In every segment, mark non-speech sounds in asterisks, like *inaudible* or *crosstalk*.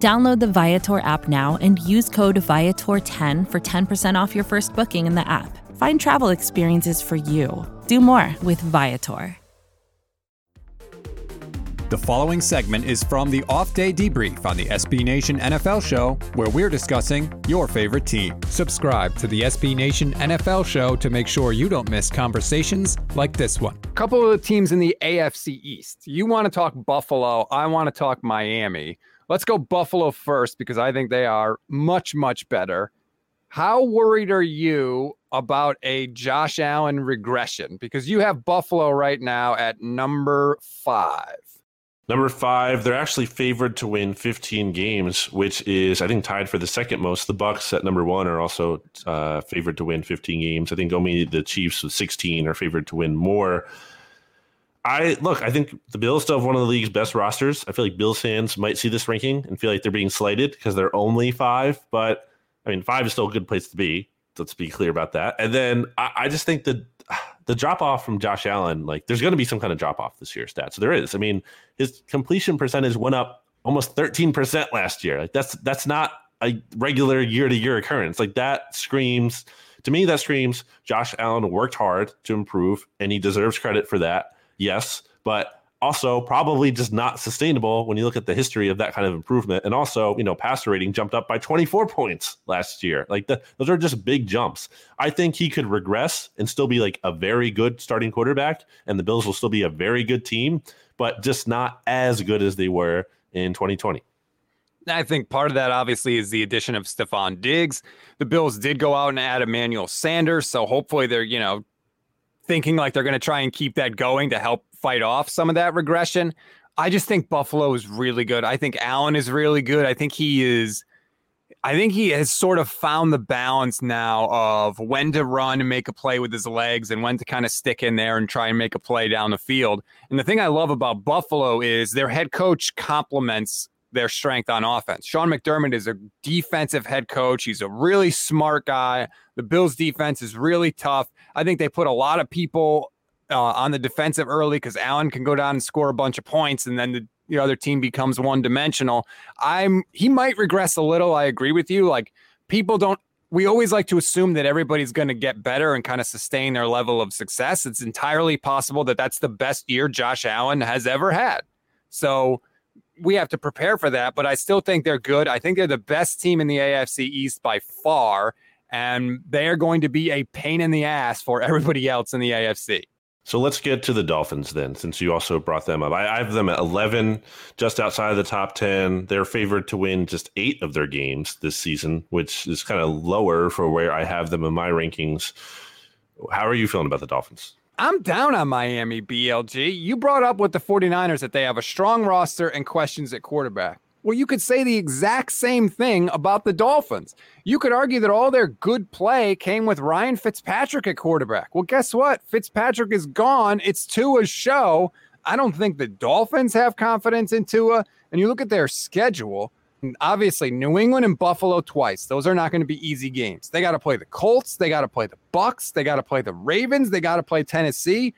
Download the Viator app now and use code Viator10 for 10% off your first booking in the app. Find travel experiences for you. Do more with Viator. The following segment is from the off day debrief on the SB Nation NFL show, where we're discussing your favorite team. Subscribe to the SB Nation NFL show to make sure you don't miss conversations like this one. A couple of the teams in the AFC East. You want to talk Buffalo, I want to talk Miami. Let's go Buffalo first because I think they are much, much better. How worried are you about a Josh Allen regression? Because you have Buffalo right now at number five. Number five, they're actually favored to win 15 games, which is I think tied for the second most. The Bucks at number one are also uh, favored to win 15 games. I think only the Chiefs with 16 are favored to win more. I look, I think the Bills still have one of the league's best rosters. I feel like Bills fans might see this ranking and feel like they're being slighted because they're only five. But I mean, five is still a good place to be. Let's be clear about that. And then I, I just think that *sighs* the drop off from Josh Allen, like there's going to be some kind of drop off this year stats. There is. I mean, his completion percentage went up almost 13% last year. Like that's that's not a regular year to year occurrence. Like that screams to me that screams Josh Allen worked hard to improve and he deserves credit for that yes, but also probably just not sustainable when you look at the history of that kind of improvement. And also, you know, passer rating jumped up by 24 points last year. Like the, those are just big jumps. I think he could regress and still be like a very good starting quarterback, and the Bills will still be a very good team, but just not as good as they were in 2020. I think part of that obviously is the addition of Stefon Diggs. The Bills did go out and add Emmanuel Sanders, so hopefully they're, you know, thinking like they're going to try and keep that going to help fight off some of that regression. I just think Buffalo is really good. I think Allen is really good. I think he is. I think he has sort of found the balance now of when to run and make a play with his legs and when to kind of stick in there and try and make a play down the field. And the thing I love about Buffalo is their head coach complements their strength on offense. Sean McDermott is a defensive head coach. He's a really smart guy. The Bills defense is really tough. I think they put a lot of people uh, on the defensive early because Allen can go down and score a bunch of points, and then the, the other team becomes one dimensional. I'm he might regress a little. I agree with you. Like people don't. We always like to assume that everybody's going to get better and kind of sustain their level of success. It's entirely possible that that's the best year Josh Allen has ever had. So we have to prepare for that, but I still think they're good. I think they're the best team in the AFC East by far, and they're going to be a pain in the ass for *laughs* everybody else in the AFC. So let's get to the Dolphins then, since you also brought them up. I, I have them at 11, just outside of the top 10. They're favored to win just eight of their games this season, which is kind of lower for where I have them in my rankings. How are you feeling about the Dolphins? I'm down on Miami, BLG. You brought up with the 49ers that they have a strong roster and questions at quarterback. Well, you could say the exact same thing about the Dolphins. You could argue that all their good play came with Ryan Fitzpatrick at quarterback. Well, guess what? Fitzpatrick is gone. It's Tua's show. I don't think the Dolphins have confidence in Tua. And you look at their schedule, obviously New England and Buffalo twice. Those are not going to be easy games. They got to play the Colts, they got to play the Bucks, they got to play the Ravens, they got to play Tennessee.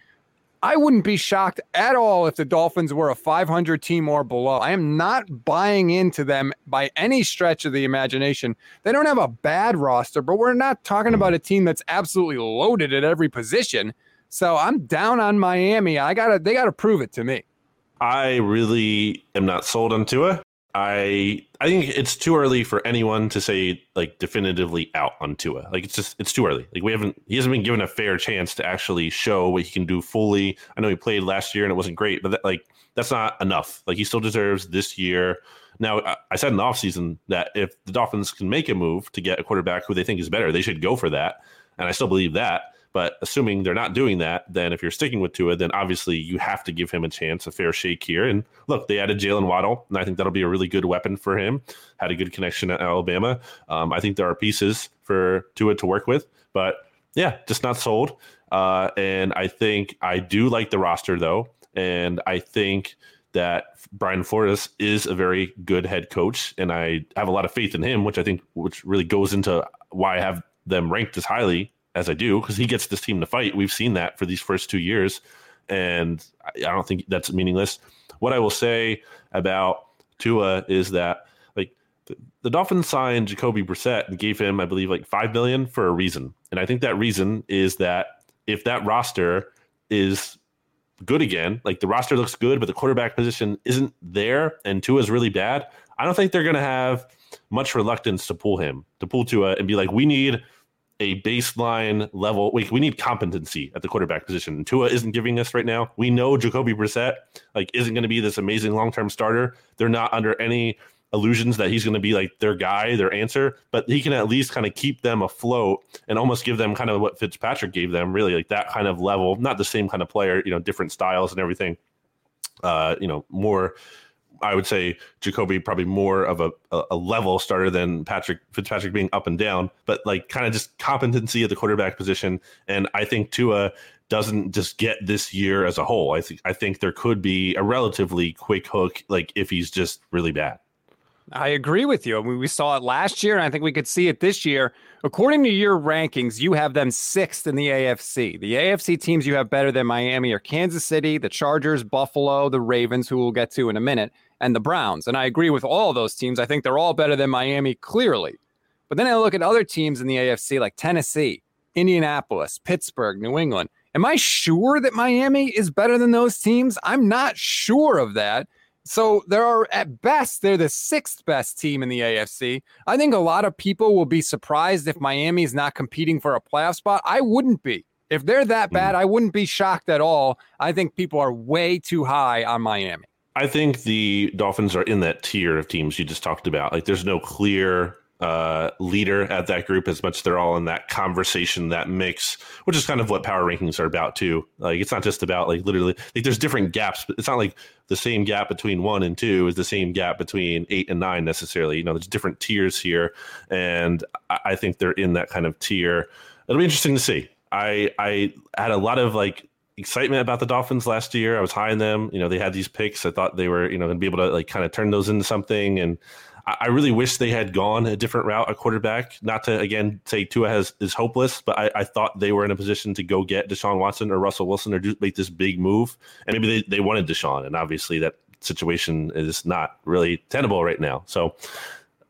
I wouldn't be shocked at all if the Dolphins were a 500 team or below. I am not buying into them by any stretch of the imagination. They don't have a bad roster, but we're not talking about a team that's absolutely loaded at every position. So I'm down on Miami. I got to they got to prove it to me. I really am not sold on Tua. I I think it's too early for anyone to say like definitively out on Tua. Like it's just it's too early. Like we haven't he hasn't been given a fair chance to actually show what he can do fully. I know he played last year and it wasn't great, but that, like that's not enough. Like he still deserves this year. Now I, I said in the offseason that if the Dolphins can make a move to get a quarterback who they think is better, they should go for that. And I still believe that. But assuming they're not doing that, then if you're sticking with Tua, then obviously you have to give him a chance, a fair shake here. And look, they added Jaylen Waddle, and I think that'll be a really good weapon for him. Had a good connection at Alabama. Um, I think there are pieces for Tua to work with, but yeah, just not sold. Uh, and I think I do like the roster though, and I think that Brian Flores is a very good head coach, and I have a lot of faith in him, which I think which really goes into why I have them ranked as highly as I do because he gets this team to fight. We've seen that for these first two years, and I don't think that's meaningless. What I will say about Tua is that like the, the Dolphins signed Jacoby Brissett and gave him, I believe, like five million for a reason, and I think that reason is that if that roster is good again, like the roster looks good, but the quarterback position isn't there, and Tua is really bad. I don't think they're going to have much reluctance to pull him, to pull Tua, and be like, we need a baseline level. We, we need competency at the quarterback position. And Tua isn't giving us right now. We know Jacoby Brissett like isn't going to be this amazing long term starter. They're not under any illusions that he's going to be like their guy, their answer, but he can at least kind of keep them afloat and almost give them kind of what Fitzpatrick gave them, really like that kind of level, not the same kind of player, you know, different styles and everything. Uh, you know, more I would say Jacoby probably more of a, a level starter than Patrick Fitzpatrick being up and down, but like kind of just competency at the quarterback position. And I think Tua doesn't just get this year as a whole. I think I think there could be a relatively quick hook, like if he's just really bad. I agree with you. I mean, we saw it last year, and I think we could see it this year. According to your rankings, you have them sixth in the AFC. The AFC teams you have better than Miami are Kansas City, the Chargers, Buffalo, the Ravens, who we'll get to in a minute, and the Browns. And I agree with all those teams. I think they're all better than Miami, clearly. But then I look at other teams in the AFC like Tennessee, Indianapolis, Pittsburgh, New England. Am I sure that Miami is better than those teams? I'm not sure of that. So there are at best they're the sixth best team in the AFC. I think a lot of people will be surprised if Miami is not competing for a playoff spot. I wouldn't be. If they're that hmm. bad, I wouldn't be shocked at all. I think people are way too high on Miami. I think the Dolphins are in that tier of teams you just talked about. Like there's no clear uh, leader at that group as much they're all in that conversation, that mix, which is kind of what power rankings are about too. Like it's not just about like literally like there's different gaps, but it's not like the same gap between one and two is the same gap between eight and nine necessarily. You know, there's different tiers here, and I, I think they're in that kind of tier. It'll be interesting to see. I I had a lot of like excitement about the Dolphins last year. I was high on them. You know, they had these picks. I thought they were, you know, going to be able to like kind of turn those into something. And I, really wish they had gone a different route a quarterback. Not to again say Tua has is hopeless, but I, I thought they were in a position to go get Deshaun Watson or Russell Wilson or do, make this big move. And maybe they, they wanted Deshaun, and obviously that situation is not really tenable right now. So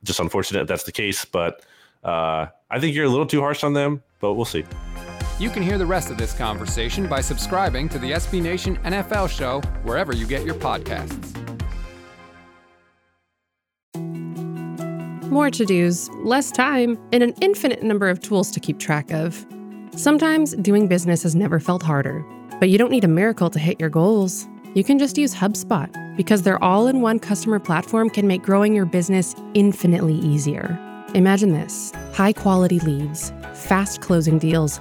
just unfortunate if that's the case. But uh, I think you're a little too harsh on them, but we'll see. You can hear the rest of this conversation by subscribing to the SB Nation NFL show wherever you get your podcasts. More to dos, less time, and an infinite number of tools to keep track of. Sometimes doing business has never felt harder, but you don't need a miracle to hit your goals. You can just use HubSpot because their all in one customer platform can make growing your business infinitely easier. Imagine this high quality leads, fast closing deals,